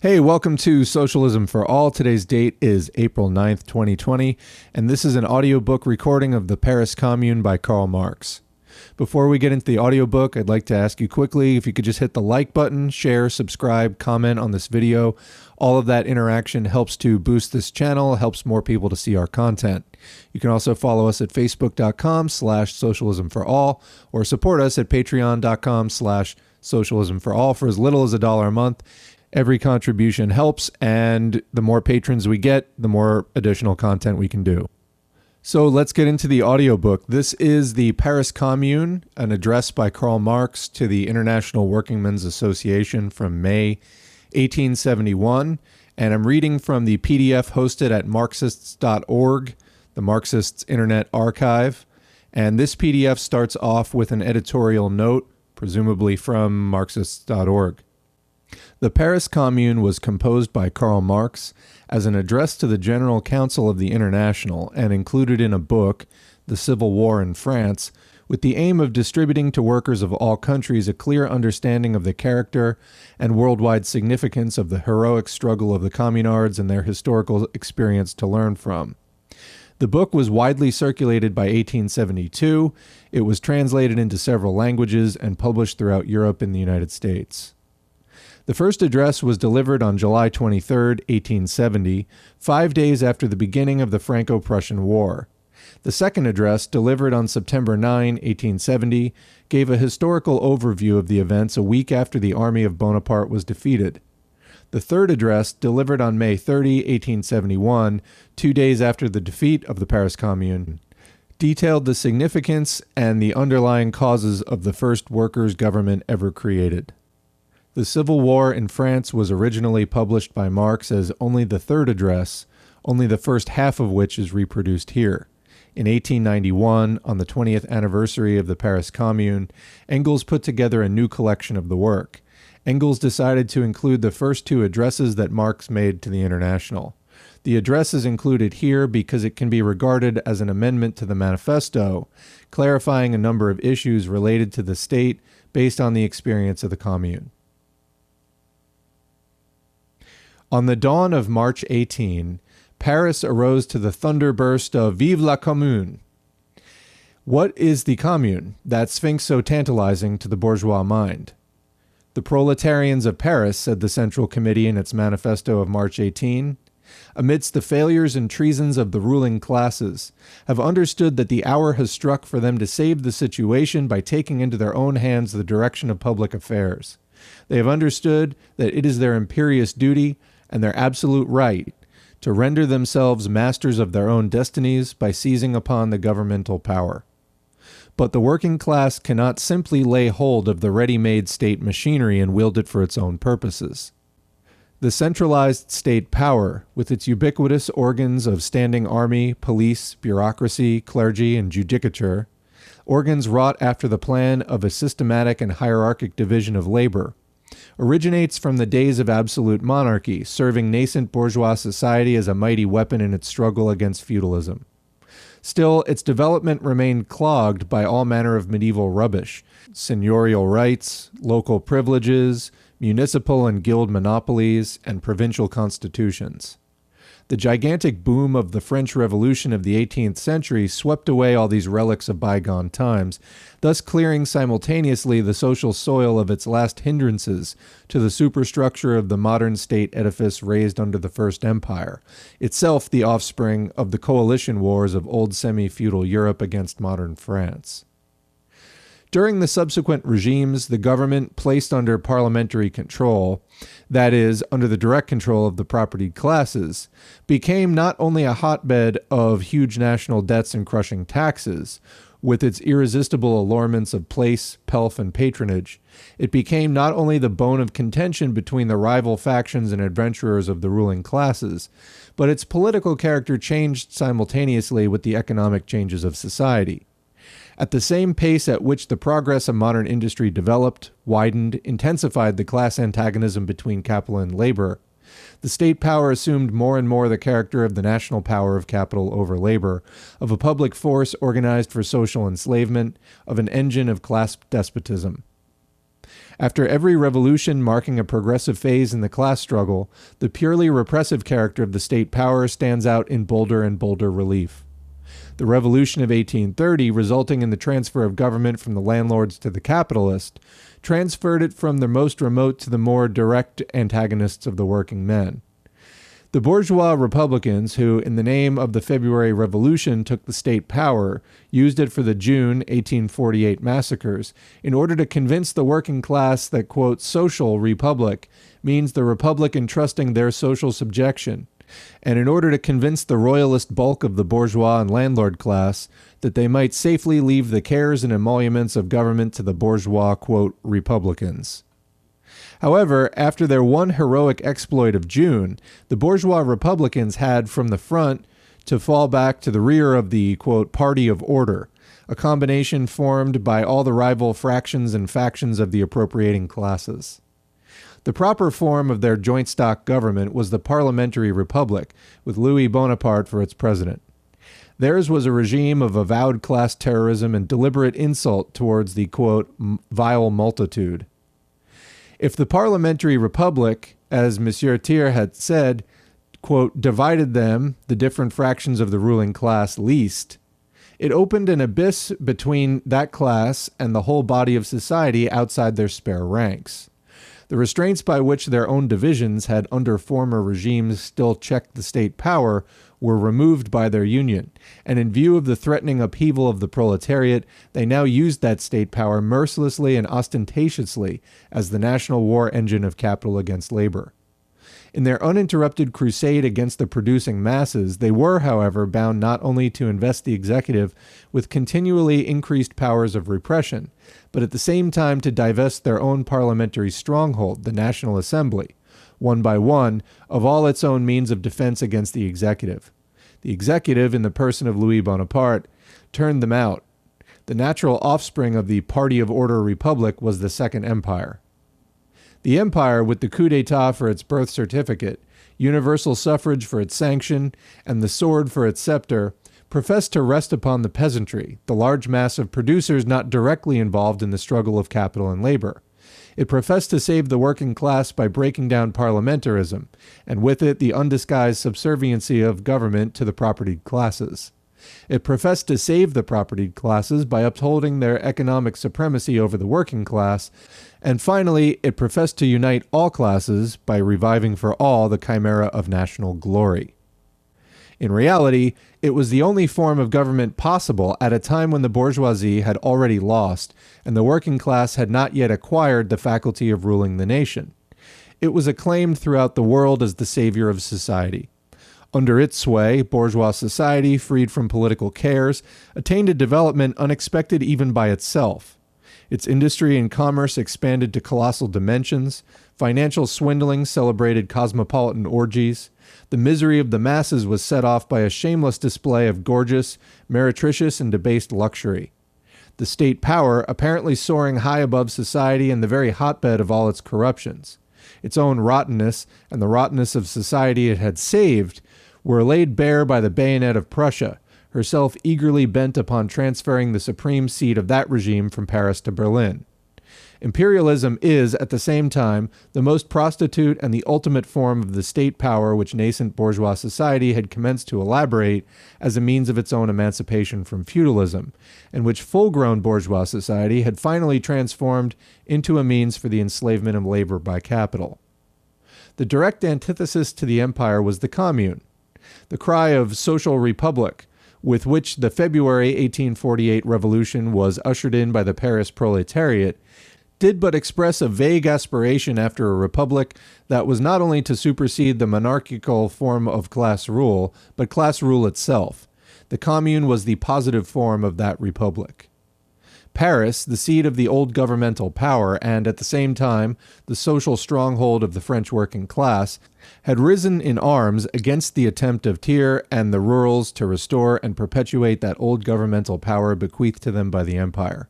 Hey, welcome to Socialism for All. Today's date is April 9th, 2020, and this is an audiobook recording of the Paris Commune by Karl Marx. Before we get into the audiobook, I'd like to ask you quickly if you could just hit the like button, share, subscribe, comment on this video. All of that interaction helps to boost this channel, helps more people to see our content. You can also follow us at facebook.com slash socialism for all or support us at patreon.com slash socialism for all for as little as a dollar a month. Every contribution helps, and the more patrons we get, the more additional content we can do. So let's get into the audiobook. This is the Paris Commune, an address by Karl Marx to the International Workingmen's Association from May 1871. And I'm reading from the PDF hosted at Marxists.org, the Marxists Internet Archive. And this PDF starts off with an editorial note, presumably from Marxists.org. The Paris Commune was composed by Karl Marx as an address to the General Council of the International and included in a book, The Civil War in France, with the aim of distributing to workers of all countries a clear understanding of the character and worldwide significance of the heroic struggle of the communards and their historical experience to learn from. The book was widely circulated by 1872. It was translated into several languages and published throughout Europe and the United States. The first address was delivered on July 23, 1870, five days after the beginning of the Franco Prussian War. The second address, delivered on September 9, 1870, gave a historical overview of the events a week after the army of Bonaparte was defeated. The third address, delivered on May 30, 1871, two days after the defeat of the Paris Commune, detailed the significance and the underlying causes of the first workers' government ever created. The Civil War in France was originally published by Marx as only the third address, only the first half of which is reproduced here. In 1891, on the 20th anniversary of the Paris Commune, Engels put together a new collection of the work. Engels decided to include the first two addresses that Marx made to the International. The address is included here because it can be regarded as an amendment to the manifesto, clarifying a number of issues related to the state based on the experience of the Commune. On the dawn of March 18, Paris arose to the thunderburst of Vive la Commune! What is the Commune, that sphinx so tantalizing to the bourgeois mind? The proletarians of Paris, said the Central Committee in its manifesto of March 18, amidst the failures and treasons of the ruling classes, have understood that the hour has struck for them to save the situation by taking into their own hands the direction of public affairs. They have understood that it is their imperious duty and their absolute right to render themselves masters of their own destinies by seizing upon the governmental power. But the working class cannot simply lay hold of the ready made state machinery and wield it for its own purposes. The centralized state power, with its ubiquitous organs of standing army, police, bureaucracy, clergy, and judicature, organs wrought after the plan of a systematic and hierarchic division of labor, originates from the days of absolute monarchy, serving nascent bourgeois society as a mighty weapon in its struggle against feudalism. Still, its development remained clogged by all manner of medieval rubbish seigneurial rights, local privileges, municipal and guild monopolies, and provincial constitutions. The gigantic boom of the French Revolution of the 18th century swept away all these relics of bygone times, thus clearing simultaneously the social soil of its last hindrances to the superstructure of the modern state edifice raised under the First Empire, itself the offspring of the coalition wars of old semi feudal Europe against modern France. During the subsequent regimes, the government placed under parliamentary control, that is, under the direct control of the propertied classes, became not only a hotbed of huge national debts and crushing taxes, with its irresistible allurements of place, pelf, and patronage, it became not only the bone of contention between the rival factions and adventurers of the ruling classes, but its political character changed simultaneously with the economic changes of society. At the same pace at which the progress of modern industry developed, widened, intensified the class antagonism between capital and labor, the state power assumed more and more the character of the national power of capital over labor, of a public force organized for social enslavement, of an engine of class despotism. After every revolution marking a progressive phase in the class struggle, the purely repressive character of the state power stands out in bolder and bolder relief. The Revolution of 1830, resulting in the transfer of government from the landlords to the capitalists, transferred it from the most remote to the more direct antagonists of the working men. The bourgeois Republicans, who, in the name of the February Revolution, took the state power, used it for the June 1848 massacres in order to convince the working class that, quote, social republic means the republic entrusting their social subjection, and in order to convince the royalist bulk of the bourgeois and landlord class that they might safely leave the cares and emoluments of government to the bourgeois, quote, republicans. However, after their one heroic exploit of June, the bourgeois Republicans had from the front to fall back to the rear of the quote, party of order, a combination formed by all the rival fractions and factions of the appropriating classes. The proper form of their joint stock government was the parliamentary republic, with Louis Bonaparte for its president. Theirs was a regime of avowed class terrorism and deliberate insult towards the quote, vile multitude. If the parliamentary republic, as Monsieur Thiers had said, quote, divided them, the different fractions of the ruling class, least, it opened an abyss between that class and the whole body of society outside their spare ranks. The restraints by which their own divisions had under former regimes still checked the state power were removed by their union, and in view of the threatening upheaval of the proletariat, they now used that state power mercilessly and ostentatiously as the national war engine of capital against labor. In their uninterrupted crusade against the producing masses, they were, however, bound not only to invest the executive with continually increased powers of repression, but at the same time to divest their own parliamentary stronghold, the National Assembly, one by one, of all its own means of defense against the executive. The executive, in the person of Louis Bonaparte, turned them out. The natural offspring of the Party of Order Republic was the Second Empire. The empire, with the coup d'etat for its birth certificate, universal suffrage for its sanction, and the sword for its scepter, professed to rest upon the peasantry, the large mass of producers not directly involved in the struggle of capital and labor. It professed to save the working class by breaking down parliamentarism, and with it the undisguised subserviency of government to the propertied classes. It professed to save the propertied classes by upholding their economic supremacy over the working class, and finally, it professed to unite all classes by reviving for all the chimera of national glory. In reality, it was the only form of government possible at a time when the bourgeoisie had already lost and the working class had not yet acquired the faculty of ruling the nation. It was acclaimed throughout the world as the savior of society. Under its sway, bourgeois society, freed from political cares, attained a development unexpected even by itself. Its industry and commerce expanded to colossal dimensions, financial swindling celebrated cosmopolitan orgies, the misery of the masses was set off by a shameless display of gorgeous, meretricious, and debased luxury. The state power, apparently soaring high above society and the very hotbed of all its corruptions. Its own rottenness and the rottenness of society it had saved were laid bare by the bayonet of Prussia, herself eagerly bent upon transferring the supreme seat of that regime from Paris to Berlin. Imperialism is, at the same time, the most prostitute and the ultimate form of the state power which nascent bourgeois society had commenced to elaborate as a means of its own emancipation from feudalism, and which full grown bourgeois society had finally transformed into a means for the enslavement of labor by capital. The direct antithesis to the empire was the commune. The cry of social republic, with which the February 1848 revolution was ushered in by the Paris proletariat, did but express a vague aspiration after a republic that was not only to supersede the monarchical form of class rule, but class rule itself. The commune was the positive form of that republic. Paris, the seat of the old governmental power and at the same time the social stronghold of the French working class, had risen in arms against the attempt of Thiers and the rurals to restore and perpetuate that old governmental power bequeathed to them by the empire.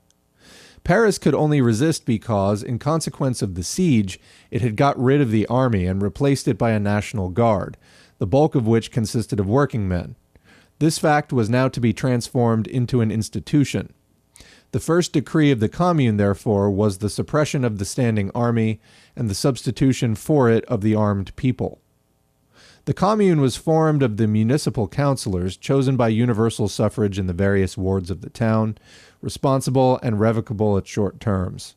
Paris could only resist because, in consequence of the siege, it had got rid of the army and replaced it by a national guard, the bulk of which consisted of working men. This fact was now to be transformed into an institution. The first decree of the Commune, therefore, was the suppression of the standing army and the substitution for it of the armed people. The Commune was formed of the municipal councillors chosen by universal suffrage in the various wards of the town, responsible and revocable at short terms.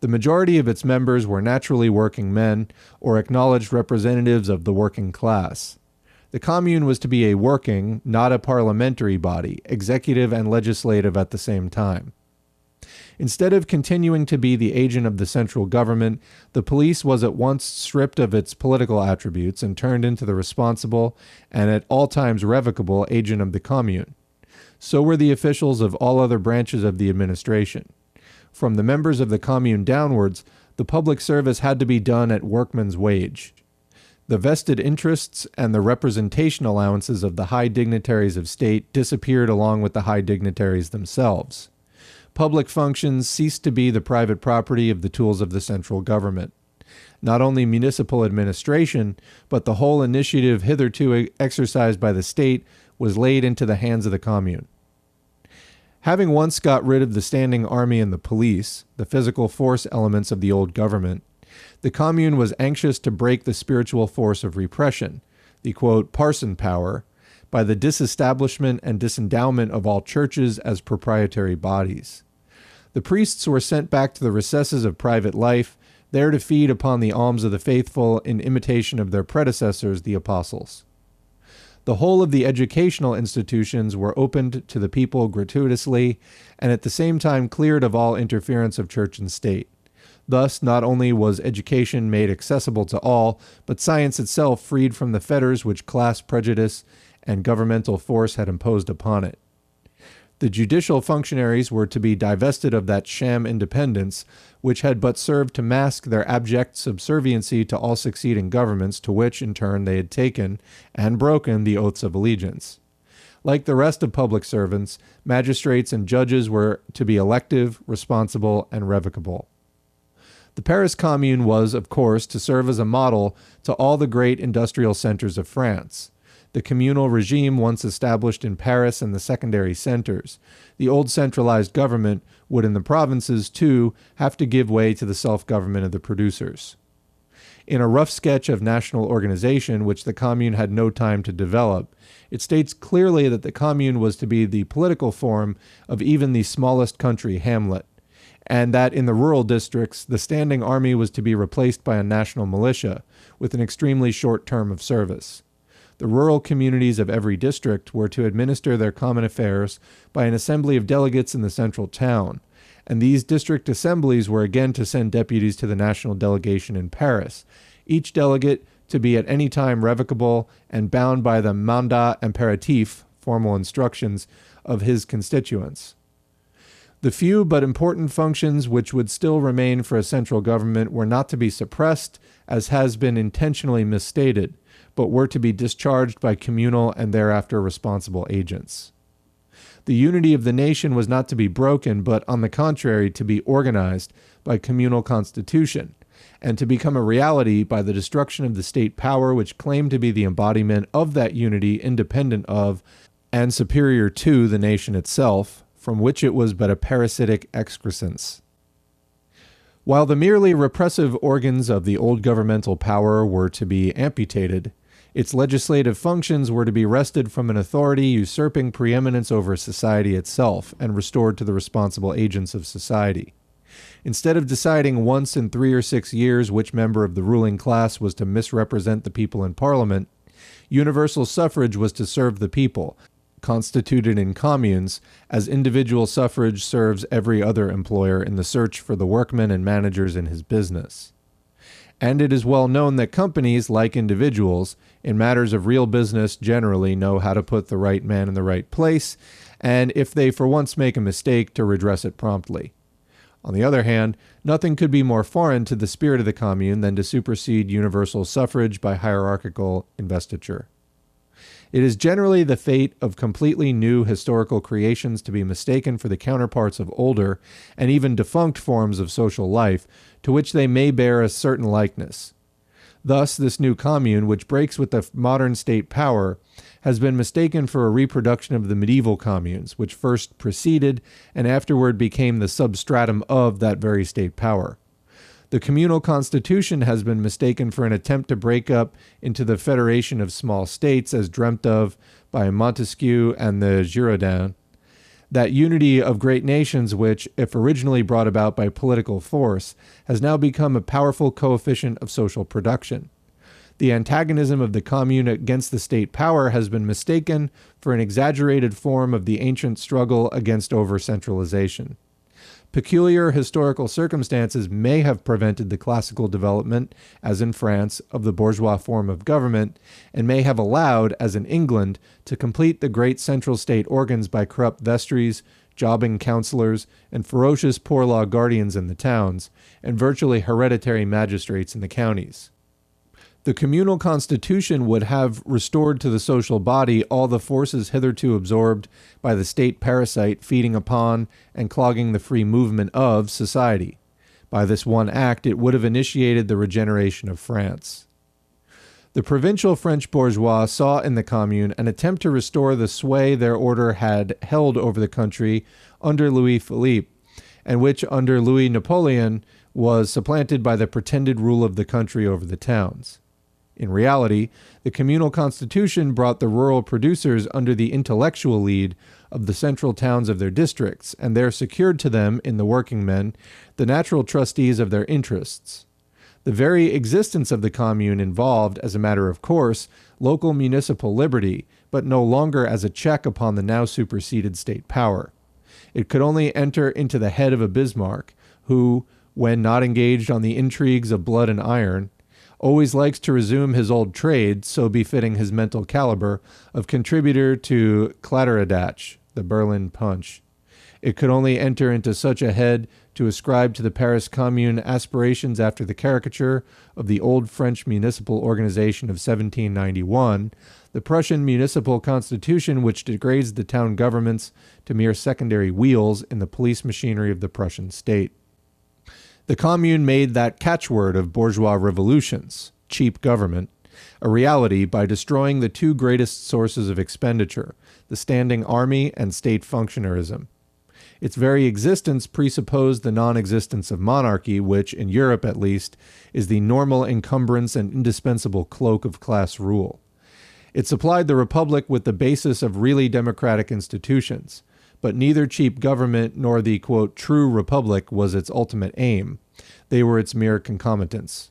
The majority of its members were naturally working men or acknowledged representatives of the working class. The Commune was to be a working, not a parliamentary body, executive and legislative at the same time. Instead of continuing to be the agent of the central government, the police was at once stripped of its political attributes and turned into the responsible and at all times revocable agent of the commune. So were the officials of all other branches of the administration. From the members of the commune downwards, the public service had to be done at workman's wage. The vested interests and the representation allowances of the high dignitaries of state disappeared along with the high dignitaries themselves public functions ceased to be the private property of the tools of the central government. Not only municipal administration, but the whole initiative hitherto exercised by the state was laid into the hands of the commune. Having once got rid of the standing army and the police, the physical force elements of the old government, the commune was anxious to break the spiritual force of repression, the quote, parson power, by the disestablishment and disendowment of all churches as proprietary bodies. The priests were sent back to the recesses of private life, there to feed upon the alms of the faithful in imitation of their predecessors, the apostles. The whole of the educational institutions were opened to the people gratuitously and at the same time cleared of all interference of church and state. Thus, not only was education made accessible to all, but science itself freed from the fetters which class prejudice and governmental force had imposed upon it. The judicial functionaries were to be divested of that sham independence, which had but served to mask their abject subserviency to all succeeding governments to which, in turn, they had taken and broken the oaths of allegiance. Like the rest of public servants, magistrates and judges were to be elective, responsible, and revocable. The Paris Commune was, of course, to serve as a model to all the great industrial centers of France the communal regime once established in Paris and the secondary centers. The old centralized government would, in the provinces, too, have to give way to the self government of the producers. In a rough sketch of national organization, which the Commune had no time to develop, it states clearly that the Commune was to be the political form of even the smallest country hamlet, and that in the rural districts, the standing army was to be replaced by a national militia with an extremely short term of service. The rural communities of every district were to administer their common affairs by an assembly of delegates in the central town, and these district assemblies were again to send deputies to the national delegation in Paris, each delegate to be at any time revocable and bound by the mandat imperatif, formal instructions, of his constituents. The few but important functions which would still remain for a central government were not to be suppressed, as has been intentionally misstated but were to be discharged by communal and thereafter responsible agents. The unity of the nation was not to be broken, but on the contrary, to be organized by communal constitution, and to become a reality by the destruction of the state power which claimed to be the embodiment of that unity independent of and superior to the nation itself, from which it was but a parasitic excrescence. While the merely repressive organs of the old governmental power were to be amputated, its legislative functions were to be wrested from an authority usurping preeminence over society itself and restored to the responsible agents of society. Instead of deciding once in three or six years which member of the ruling class was to misrepresent the people in Parliament, universal suffrage was to serve the people, constituted in communes, as individual suffrage serves every other employer in the search for the workmen and managers in his business. And it is well known that companies, like individuals, in matters of real business generally know how to put the right man in the right place, and if they for once make a mistake, to redress it promptly. On the other hand, nothing could be more foreign to the spirit of the Commune than to supersede universal suffrage by hierarchical investiture. It is generally the fate of completely new historical creations to be mistaken for the counterparts of older and even defunct forms of social life to which they may bear a certain likeness. Thus, this new commune, which breaks with the modern state power, has been mistaken for a reproduction of the medieval communes, which first preceded and afterward became the substratum of that very state power. The communal constitution has been mistaken for an attempt to break up into the federation of small states as dreamt of by Montesquieu and the Girondins. That unity of great nations, which, if originally brought about by political force, has now become a powerful coefficient of social production. The antagonism of the commune against the state power has been mistaken for an exaggerated form of the ancient struggle against over centralization. Peculiar historical circumstances may have prevented the classical development, as in France, of the bourgeois form of government, and may have allowed, as in England, to complete the great central state organs by corrupt vestries, jobbing councillors, and ferocious poor law guardians in the towns, and virtually hereditary magistrates in the counties. The communal constitution would have restored to the social body all the forces hitherto absorbed by the state parasite feeding upon and clogging the free movement of society. By this one act, it would have initiated the regeneration of France. The provincial French bourgeois saw in the Commune an attempt to restore the sway their order had held over the country under Louis Philippe, and which under Louis Napoleon was supplanted by the pretended rule of the country over the towns. In reality, the communal constitution brought the rural producers under the intellectual lead of the central towns of their districts, and there secured to them, in the working men, the natural trustees of their interests. The very existence of the commune involved, as a matter of course, local municipal liberty, but no longer as a check upon the now superseded state power. It could only enter into the head of a Bismarck, who, when not engaged on the intrigues of blood and iron, always likes to resume his old trade, so befitting his mental caliber, of contributor to Kladderadatsch, the Berlin Punch. It could only enter into such a head to ascribe to the Paris Commune aspirations after the caricature of the old French municipal organization of 1791, the Prussian municipal constitution which degrades the town governments to mere secondary wheels in the police machinery of the Prussian state. The Commune made that catchword of bourgeois revolutions, cheap government, a reality by destroying the two greatest sources of expenditure, the standing army and state functionarism. Its very existence presupposed the non existence of monarchy, which, in Europe at least, is the normal encumbrance and indispensable cloak of class rule. It supplied the republic with the basis of really democratic institutions, but neither cheap government nor the quote, true republic was its ultimate aim. They were its mere concomitants.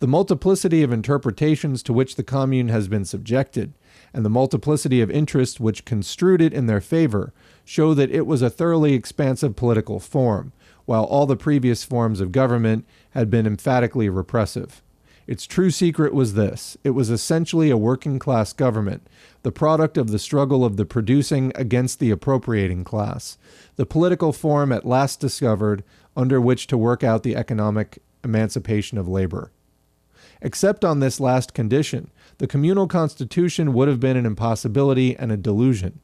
The multiplicity of interpretations to which the Commune has been subjected, and the multiplicity of interests which construed it in their favor, show that it was a thoroughly expansive political form, while all the previous forms of government had been emphatically repressive. Its true secret was this it was essentially a working class government, the product of the struggle of the producing against the appropriating class, the political form at last discovered under which to work out the economic emancipation of labor. Except on this last condition, the communal constitution would have been an impossibility and a delusion.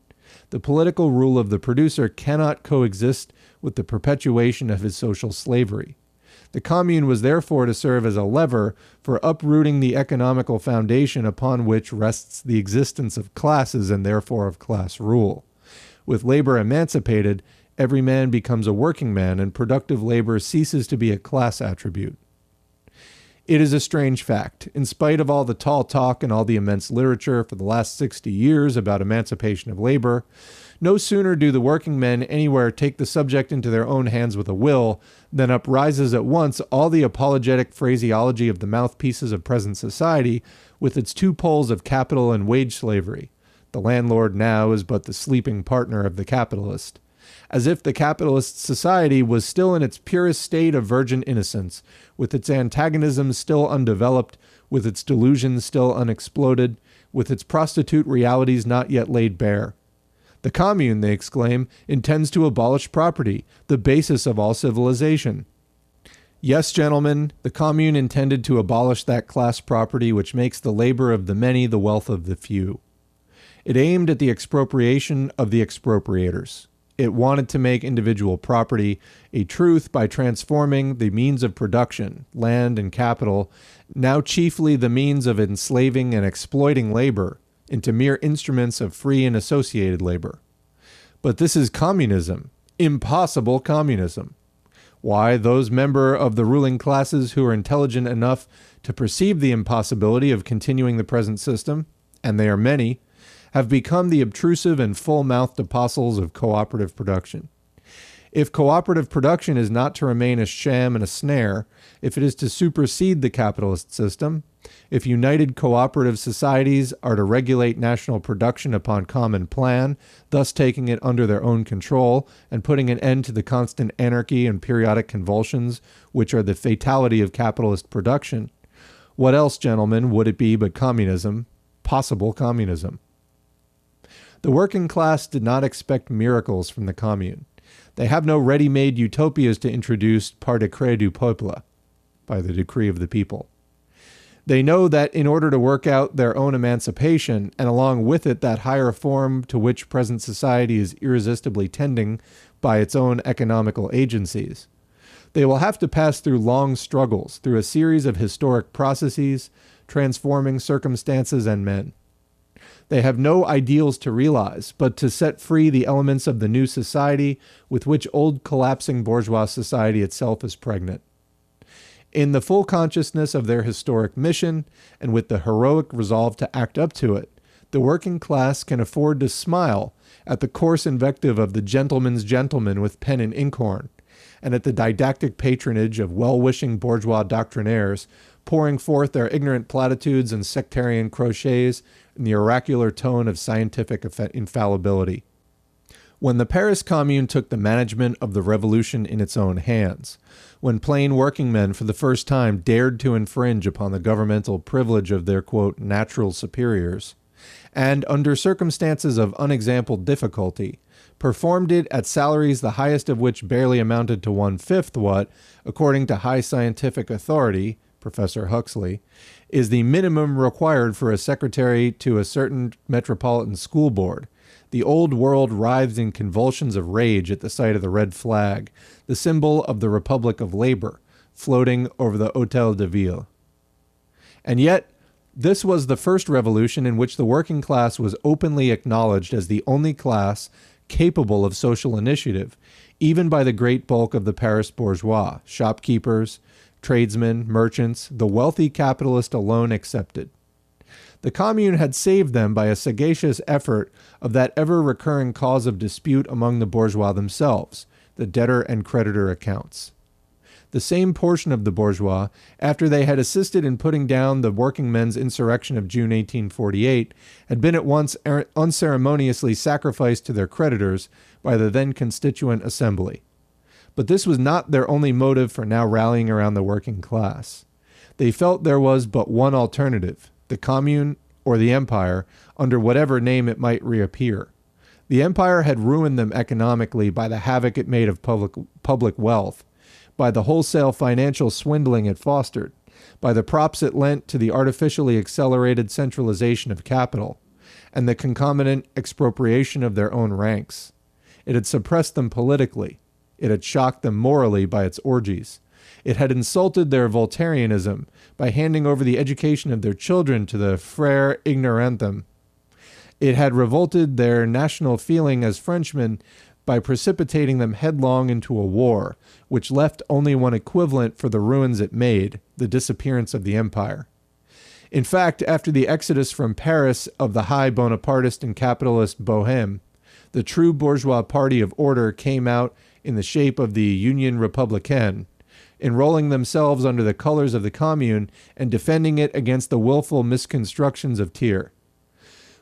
The political rule of the producer cannot coexist with the perpetuation of his social slavery. The commune was therefore to serve as a lever for uprooting the economical foundation upon which rests the existence of classes and therefore of class rule. With labor emancipated, every man becomes a working man and productive labor ceases to be a class attribute. It is a strange fact. In spite of all the tall talk and all the immense literature for the last 60 years about emancipation of labor, no sooner do the working men anywhere take the subject into their own hands with a will than uprises at once all the apologetic phraseology of the mouthpieces of present society with its two poles of capital and wage slavery. The landlord now is but the sleeping partner of the capitalist. As if the capitalist society was still in its purest state of virgin innocence, with its antagonisms still undeveloped, with its delusions still unexploded, with its prostitute realities not yet laid bare. The commune, they exclaim, intends to abolish property, the basis of all civilization. Yes, gentlemen, the commune intended to abolish that class property which makes the labor of the many the wealth of the few. It aimed at the expropriation of the expropriators. It wanted to make individual property a truth by transforming the means of production, land and capital, now chiefly the means of enslaving and exploiting labor, into mere instruments of free and associated labor. But this is communism, impossible communism. Why, those member of the ruling classes who are intelligent enough to perceive the impossibility of continuing the present system, and they are many, have become the obtrusive and full mouthed apostles of cooperative production. If cooperative production is not to remain a sham and a snare, if it is to supersede the capitalist system, if united cooperative societies are to regulate national production upon common plan, thus taking it under their own control and putting an end to the constant anarchy and periodic convulsions which are the fatality of capitalist production, what else, gentlemen, would it be but communism, possible communism? The working class did not expect miracles from the commune. They have no ready made utopias to introduce par décret du peuple, by the decree of the people. They know that in order to work out their own emancipation, and along with it that higher form to which present society is irresistibly tending by its own economical agencies, they will have to pass through long struggles, through a series of historic processes, transforming circumstances and men. They have no ideals to realize, but to set free the elements of the new society with which old collapsing bourgeois society itself is pregnant. In the full consciousness of their historic mission, and with the heroic resolve to act up to it, the working class can afford to smile at the coarse invective of the gentleman's gentleman with pen and inkhorn, and at the didactic patronage of well wishing bourgeois doctrinaires pouring forth their ignorant platitudes and sectarian crotchets in the oracular tone of scientific infallibility. When the Paris Commune took the management of the revolution in its own hands, when plain working men for the first time dared to infringe upon the governmental privilege of their quote, natural superiors, and under circumstances of unexampled difficulty, performed it at salaries the highest of which barely amounted to one fifth what, according to high scientific authority, Professor Huxley, is the minimum required for a secretary to a certain metropolitan school board. The old world writhed in convulsions of rage at the sight of the red flag, the symbol of the Republic of Labor, floating over the Hotel de Ville. And yet, this was the first revolution in which the working class was openly acknowledged as the only class capable of social initiative, even by the great bulk of the Paris bourgeois, shopkeepers, tradesmen, merchants, the wealthy capitalist alone excepted. The Commune had saved them by a sagacious effort of that ever recurring cause of dispute among the bourgeois themselves, the debtor and creditor accounts. The same portion of the bourgeois, after they had assisted in putting down the working men's insurrection of June 1848, had been at once er, unceremoniously sacrificed to their creditors by the then Constituent Assembly. But this was not their only motive for now rallying around the working class. They felt there was but one alternative the commune or the empire, under whatever name it might reappear. The empire had ruined them economically by the havoc it made of public, public wealth, by the wholesale financial swindling it fostered, by the props it lent to the artificially accelerated centralization of capital, and the concomitant expropriation of their own ranks. It had suppressed them politically, it had shocked them morally by its orgies. It had insulted their Voltaireanism by handing over the education of their children to the frere ignorantum. It had revolted their national feeling as Frenchmen by precipitating them headlong into a war, which left only one equivalent for the ruins it made the disappearance of the empire. In fact, after the exodus from Paris of the high Bonapartist and capitalist Bohème, the true bourgeois party of order came out in the shape of the Union Républicaine, enrolling themselves under the colors of the Commune and defending it against the wilful misconstructions of Thiers.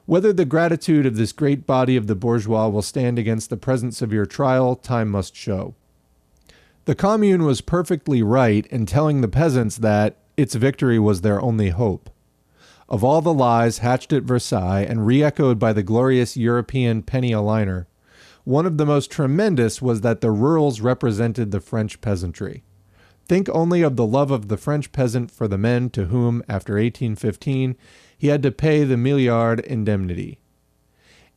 Whether the gratitude of this great body of the bourgeois will stand against the present severe trial, time must show. The Commune was perfectly right in telling the peasants that its victory was their only hope. Of all the lies hatched at Versailles and re echoed by the glorious European penny a liner, one of the most tremendous was that the rurals represented the French peasantry. Think only of the love of the French peasant for the men to whom, after 1815, he had to pay the milliard indemnity.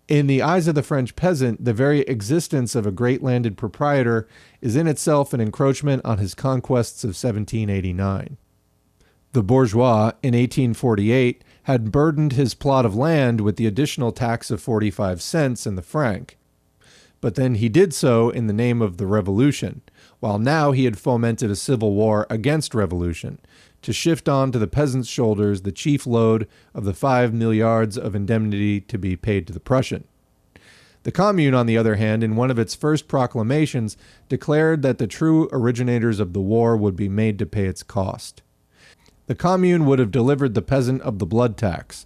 In the eyes of the French peasant, the very existence of a great landed proprietor is in itself an encroachment on his conquests of 1789. The bourgeois, in 1848, had burdened his plot of land with the additional tax of 45 cents in the franc. But then he did so in the name of the revolution, while now he had fomented a civil war against revolution, to shift on to the peasant's shoulders the chief load of the five milliards of indemnity to be paid to the Prussian. The Commune, on the other hand, in one of its first proclamations, declared that the true originators of the war would be made to pay its cost. The Commune would have delivered the peasant of the blood tax,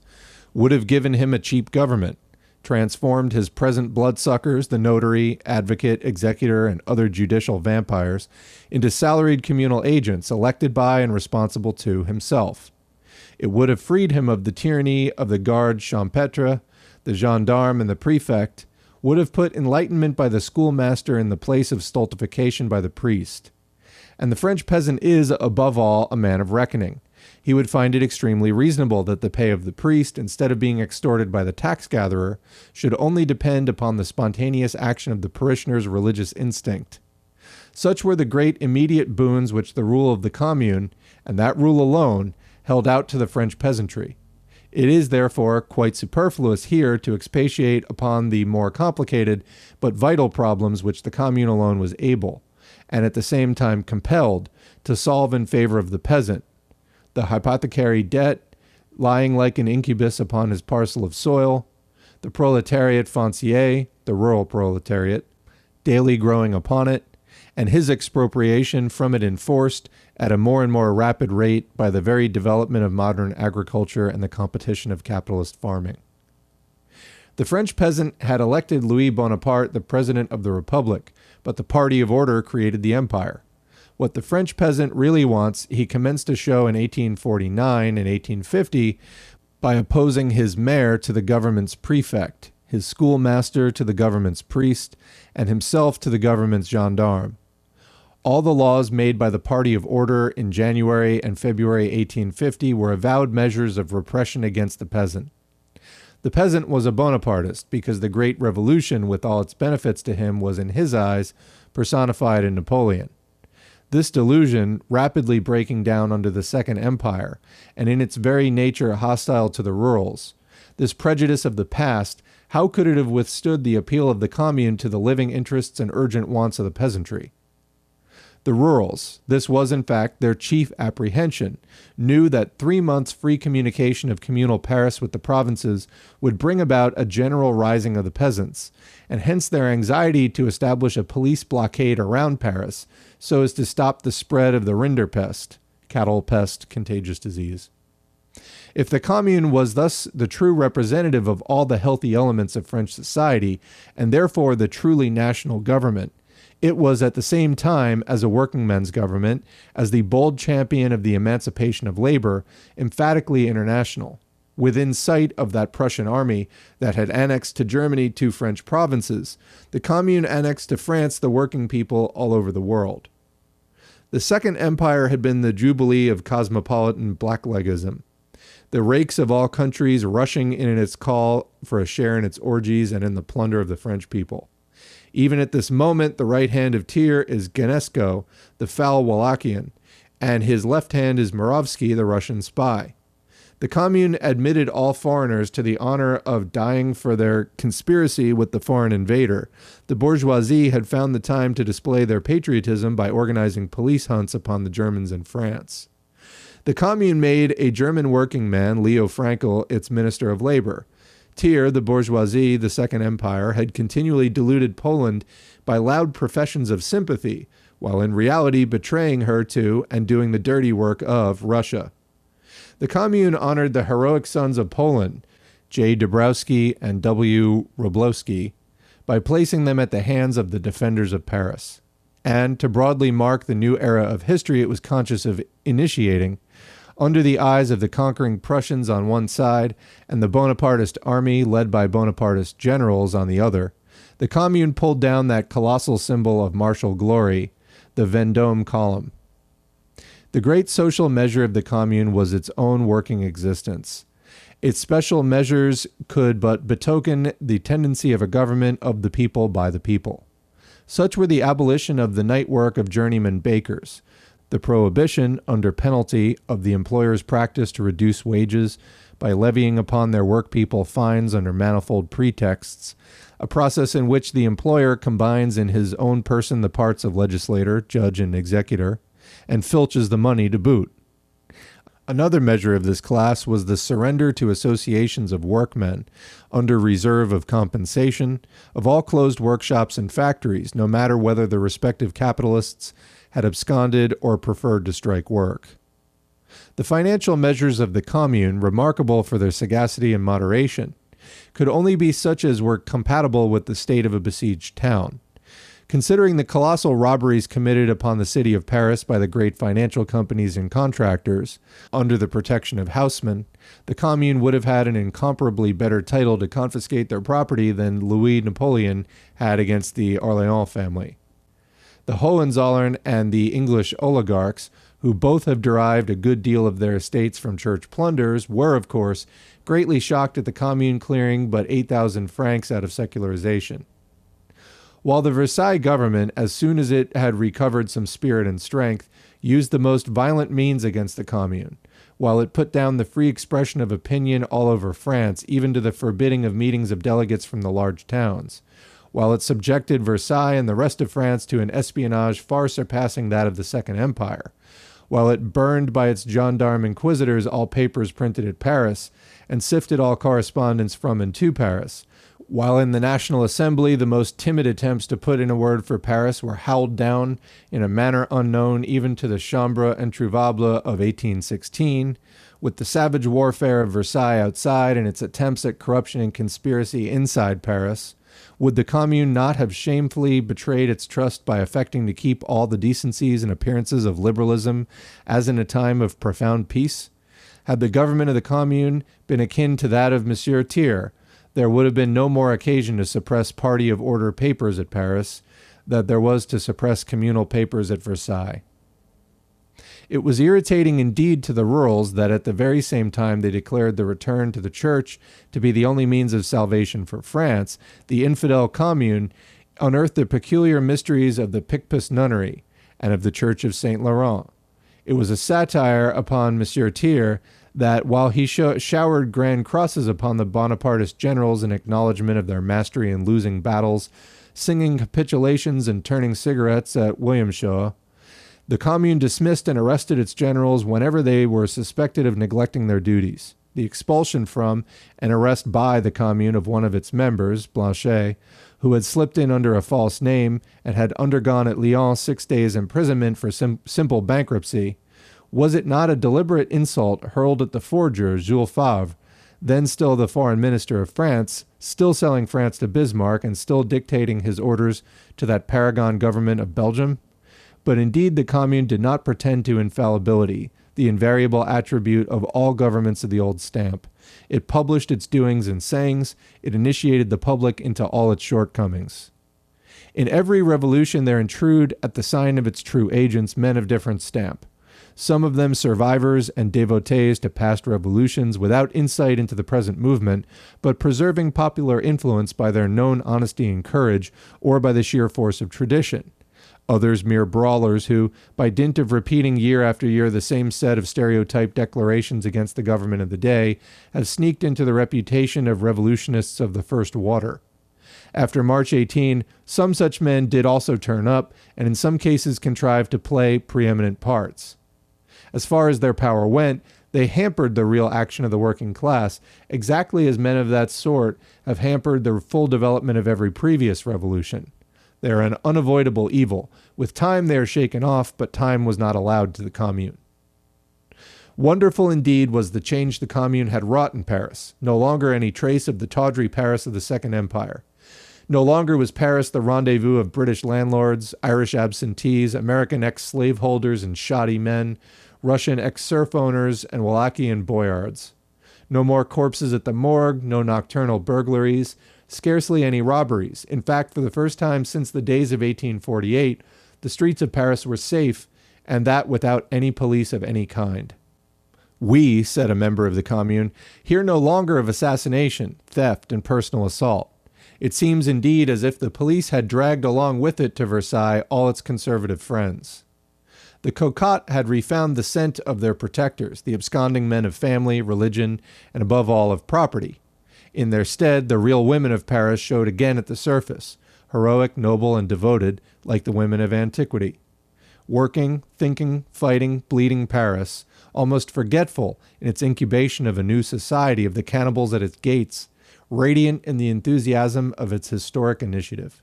would have given him a cheap government, transformed his present bloodsuckers, the notary, advocate, executor, and other judicial vampires, into salaried communal agents elected by and responsible to himself. It would have freed him of the tyranny of the garde champêtre, the gendarme, and the prefect, would have put enlightenment by the schoolmaster in the place of stultification by the priest. And the French peasant is, above all, a man of reckoning he would find it extremely reasonable that the pay of the priest, instead of being extorted by the tax gatherer, should only depend upon the spontaneous action of the parishioner's religious instinct. Such were the great immediate boons which the rule of the commune, and that rule alone, held out to the French peasantry. It is, therefore, quite superfluous here to expatiate upon the more complicated but vital problems which the commune alone was able, and at the same time compelled, to solve in favor of the peasant, the hypothecary debt lying like an incubus upon his parcel of soil, the proletariat foncier, the rural proletariat, daily growing upon it, and his expropriation from it enforced at a more and more rapid rate by the very development of modern agriculture and the competition of capitalist farming. The French peasant had elected Louis Bonaparte the President of the Republic, but the party of order created the empire. What the French peasant really wants, he commenced to show in 1849 and 1850 by opposing his mayor to the government's prefect, his schoolmaster to the government's priest, and himself to the government's gendarme. All the laws made by the Party of Order in January and February 1850 were avowed measures of repression against the peasant. The peasant was a Bonapartist because the Great Revolution, with all its benefits to him, was in his eyes personified in Napoleon. This delusion, rapidly breaking down under the Second Empire, and in its very nature hostile to the rurals, this prejudice of the past, how could it have withstood the appeal of the commune to the living interests and urgent wants of the peasantry? The rurals, this was in fact their chief apprehension, knew that three months' free communication of communal Paris with the provinces would bring about a general rising of the peasants, and hence their anxiety to establish a police blockade around Paris so as to stop the spread of the rinderpest, cattle pest, contagious disease. If the Commune was thus the true representative of all the healthy elements of French society, and therefore the truly national government, it was at the same time, as a working men's government, as the bold champion of the emancipation of labor, emphatically international. Within sight of that Prussian army that had annexed to Germany two French provinces, the Commune annexed to France the working people all over the world. The Second Empire had been the jubilee of cosmopolitan blacklegism. The rakes of all countries rushing in its call for a share in its orgies and in the plunder of the French people. Even at this moment, the right hand of Thiers is Gneisenau, the foul Wallachian, and his left hand is Markovsky, the Russian spy. The Commune admitted all foreigners to the honor of dying for their conspiracy with the foreign invader. The bourgeoisie had found the time to display their patriotism by organizing police hunts upon the Germans in France. The Commune made a German working man, Leo Frankel, its Minister of Labor. Thiers, the bourgeoisie, the Second Empire, had continually deluded Poland by loud professions of sympathy, while in reality betraying her to and doing the dirty work of Russia. The Commune honored the heroic sons of Poland, J. Dabrowski and W. Wroblewski, by placing them at the hands of the defenders of Paris. And to broadly mark the new era of history it was conscious of initiating, under the eyes of the conquering Prussians on one side and the Bonapartist army led by Bonapartist generals on the other, the Commune pulled down that colossal symbol of martial glory, the Vendôme column. The great social measure of the Commune was its own working existence. Its special measures could but betoken the tendency of a government of the people by the people. Such were the abolition of the night work of journeymen bakers, the prohibition, under penalty, of the employer's practice to reduce wages by levying upon their workpeople fines under manifold pretexts, a process in which the employer combines in his own person the parts of legislator, judge, and executor, and filches the money to boot. Another measure of this class was the surrender to associations of workmen, under reserve of compensation, of all closed workshops and factories, no matter whether the respective capitalists had absconded or preferred to strike work. The financial measures of the Commune, remarkable for their sagacity and moderation, could only be such as were compatible with the state of a besieged town. Considering the colossal robberies committed upon the city of Paris by the great financial companies and contractors, under the protection of Haussmann, the Commune would have had an incomparably better title to confiscate their property than Louis Napoleon had against the Orleans family. The Hohenzollern and the English oligarchs, who both have derived a good deal of their estates from church plunders, were, of course, greatly shocked at the Commune clearing but 8,000 francs out of secularization. While the Versailles government, as soon as it had recovered some spirit and strength, used the most violent means against the Commune, while it put down the free expression of opinion all over France, even to the forbidding of meetings of delegates from the large towns, while it subjected Versailles and the rest of France to an espionage far surpassing that of the Second Empire, while it burned by its gendarme inquisitors all papers printed at Paris, and sifted all correspondence from and to Paris, while in the National Assembly, the most timid attempts to put in a word for Paris were howled down in a manner unknown even to the Chambre Introuvable of 1816, with the savage warfare of Versailles outside and its attempts at corruption and conspiracy inside Paris, would the Commune not have shamefully betrayed its trust by affecting to keep all the decencies and appearances of liberalism as in a time of profound peace? Had the government of the Commune been akin to that of Monsieur Thiers, there would have been no more occasion to suppress party of order papers at Paris than there was to suppress communal papers at Versailles. It was irritating indeed to the rurals that at the very same time they declared the return to the church to be the only means of salvation for France, the infidel commune unearthed the peculiar mysteries of the Picpus nunnery and of the Church of Saint Laurent. It was a satire upon Monsieur Thiers that while he showered grand crosses upon the Bonapartist generals in acknowledgement of their mastery in losing battles, singing capitulations and turning cigarettes at Wilhelmshöhe, the Commune dismissed and arrested its generals whenever they were suspected of neglecting their duties. The expulsion from and arrest by the Commune of one of its members, Blanchet, who had slipped in under a false name and had undergone at Lyons six days' imprisonment for sim- simple bankruptcy, was it not a deliberate insult hurled at the forger, Jules Favre, then still the foreign minister of France, still selling France to Bismarck and still dictating his orders to that paragon government of Belgium? But indeed, the Commune did not pretend to infallibility, the invariable attribute of all governments of the old stamp. It published its doings and sayings, it initiated the public into all its shortcomings. In every revolution, there intrude, at the sign of its true agents, men of different stamp some of them survivors and devotees to past revolutions without insight into the present movement, but preserving popular influence by their known honesty and courage or by the sheer force of tradition. Others mere brawlers who, by dint of repeating year after year the same set of stereotyped declarations against the government of the day, have sneaked into the reputation of revolutionists of the first water. After March 18, some such men did also turn up, and in some cases contrived to play preeminent parts. As far as their power went, they hampered the real action of the working class, exactly as men of that sort have hampered the full development of every previous revolution. They are an unavoidable evil. With time they are shaken off, but time was not allowed to the Commune. Wonderful indeed was the change the Commune had wrought in Paris. No longer any trace of the tawdry Paris of the Second Empire. No longer was Paris the rendezvous of British landlords, Irish absentees, American ex slaveholders, and shoddy men Russian ex serf owners, and Wallachian boyards. No more corpses at the morgue, no nocturnal burglaries, scarcely any robberies. In fact, for the first time since the days of 1848, the streets of Paris were safe, and that without any police of any kind. We, said a member of the commune, hear no longer of assassination, theft, and personal assault. It seems indeed as if the police had dragged along with it to Versailles all its conservative friends. The cocotte had refound the scent of their protectors, the absconding men of family, religion, and above all of property. In their stead, the real women of Paris showed again at the surface, heroic, noble, and devoted, like the women of antiquity. Working, thinking, fighting, bleeding Paris, almost forgetful in its incubation of a new society of the cannibals at its gates, radiant in the enthusiasm of its historic initiative.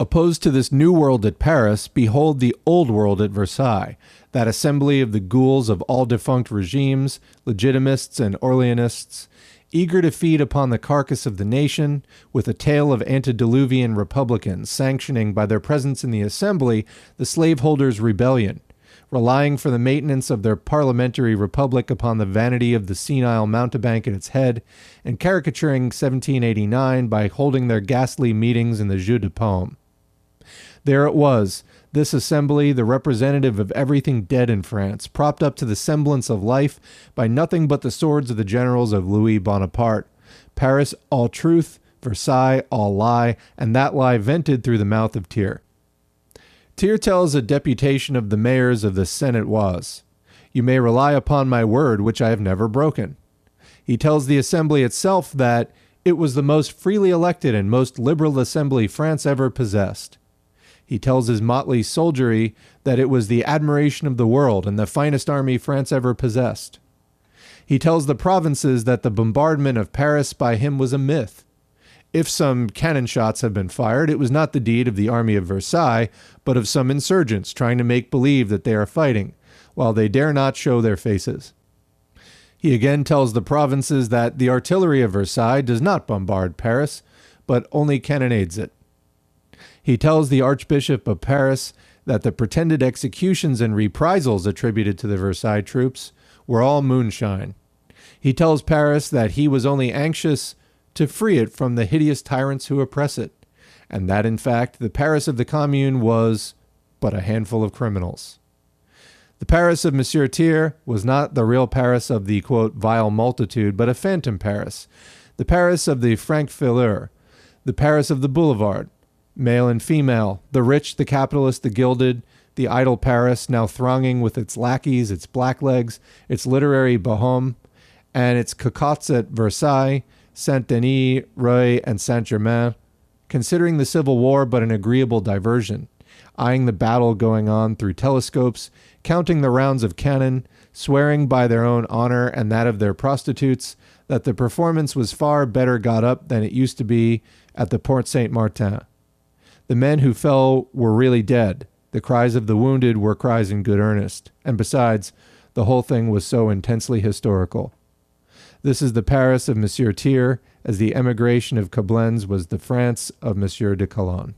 Opposed to this new world at Paris, behold the old world at Versailles, that assembly of the ghouls of all defunct regimes, legitimists and Orleanists, eager to feed upon the carcass of the nation, with a tail of antediluvian republicans sanctioning by their presence in the assembly the slaveholders' rebellion, relying for the maintenance of their parliamentary republic upon the vanity of the senile mountebank at its head, and caricaturing 1789 by holding their ghastly meetings in the Jeu de Paume. There it was, this assembly, the representative of everything dead in France, propped up to the semblance of life by nothing but the swords of the generals of Louis Bonaparte. Paris, all truth, Versailles, all lie, and that lie vented through the mouth of Thiers. Thiers tells a deputation of the mayors of the Seine-et-Oise, You may rely upon my word, which I have never broken. He tells the assembly itself that it was the most freely elected and most liberal assembly France ever possessed. He tells his motley soldiery that it was the admiration of the world and the finest army France ever possessed. He tells the provinces that the bombardment of Paris by him was a myth. If some cannon shots have been fired, it was not the deed of the army of Versailles, but of some insurgents trying to make believe that they are fighting, while they dare not show their faces. He again tells the provinces that the artillery of Versailles does not bombard Paris, but only cannonades it. He tells the Archbishop of Paris that the pretended executions and reprisals attributed to the Versailles troops were all moonshine. He tells Paris that he was only anxious to free it from the hideous tyrants who oppress it, and that in fact the Paris of the Commune was but a handful of criminals. The Paris of Monsieur Thiers was not the real Paris of the quote, vile multitude, but a phantom Paris, the Paris of the Francfileur, the Paris of the boulevard, male and female, the rich, the capitalist, the gilded, the idle Paris, now thronging with its lackeys, its blacklegs, its literary bohème, and its cocottes at Versailles, Saint Denis, Rueil, and Saint Germain, considering the Civil War but an agreeable diversion, eyeing the battle going on through telescopes, counting the rounds of cannon, swearing by their own honor and that of their prostitutes that the performance was far better got up than it used to be at the Porte Saint Martin. The men who fell were really dead. The cries of the wounded were cries in good earnest. And besides, the whole thing was so intensely historical. This is the Paris of Monsieur Thiers, as the emigration of Coblentz was the France of Monsieur de Calonne.